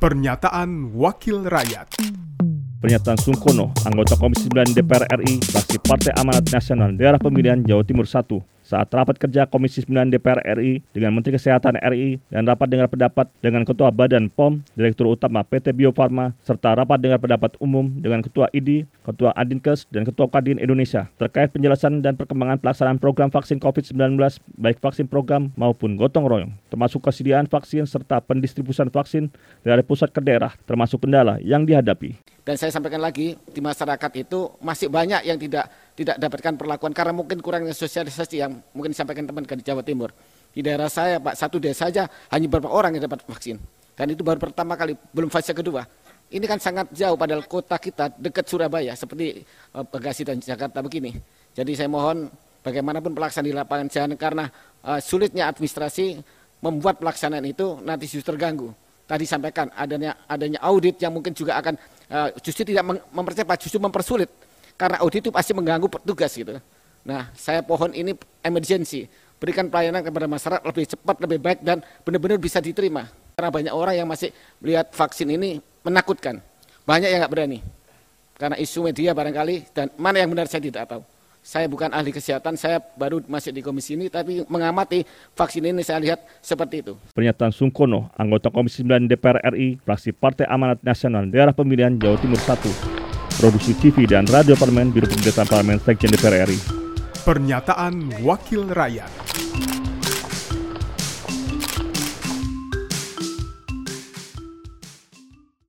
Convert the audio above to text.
Pernyataan Wakil Rakyat. Pernyataan Sungkono, anggota Komisi 9 DPR RI, fraksi Partai Amanat Nasional Daerah Pemilihan Jawa Timur 1, saat rapat kerja Komisi 9 DPR RI dengan Menteri Kesehatan RI dan rapat dengar pendapat dengan Ketua Badan POM, Direktur Utama PT Bio Farma, serta rapat dengar pendapat umum dengan Ketua ID, Ketua Adinkes, dan Ketua Kadin Indonesia terkait penjelasan dan perkembangan pelaksanaan program vaksin COVID-19 baik vaksin program maupun gotong royong, termasuk kesediaan vaksin serta pendistribusian vaksin dari pusat ke daerah, termasuk kendala yang dihadapi. Dan saya sampaikan lagi di masyarakat itu masih banyak yang tidak tidak dapatkan perlakuan karena mungkin kurangnya sosialisasi yang mungkin disampaikan teman di Jawa Timur. Di daerah saya Pak satu desa saja hanya beberapa orang yang dapat vaksin. Dan itu baru pertama kali, belum fase kedua. Ini kan sangat jauh padahal kota kita dekat Surabaya seperti uh, Bekasi dan Jakarta begini. Jadi saya mohon bagaimanapun pelaksanaan di lapangan jangan karena uh, sulitnya administrasi membuat pelaksanaan itu nanti justru terganggu. Tadi sampaikan adanya adanya audit yang mungkin juga akan uh, justru tidak mempercepat, justru mempersulit karena audit itu pasti mengganggu petugas gitu. Nah, saya pohon ini emergency, berikan pelayanan kepada masyarakat lebih cepat, lebih baik dan benar-benar bisa diterima. Karena banyak orang yang masih melihat vaksin ini menakutkan, banyak yang nggak berani. Karena isu media barangkali dan mana yang benar saya tidak tahu. Saya bukan ahli kesehatan, saya baru masuk di komisi ini, tapi mengamati vaksin ini saya lihat seperti itu. Pernyataan Sungkono, anggota Komisi 9 DPR RI, fraksi Partai Amanat Nasional Daerah Pemilihan Jawa Timur 1, Produksi TV dan Radio Parlemen Biro Pemberitaan Parlemen Sekjen DPR RI. Pernyataan Wakil Rakyat.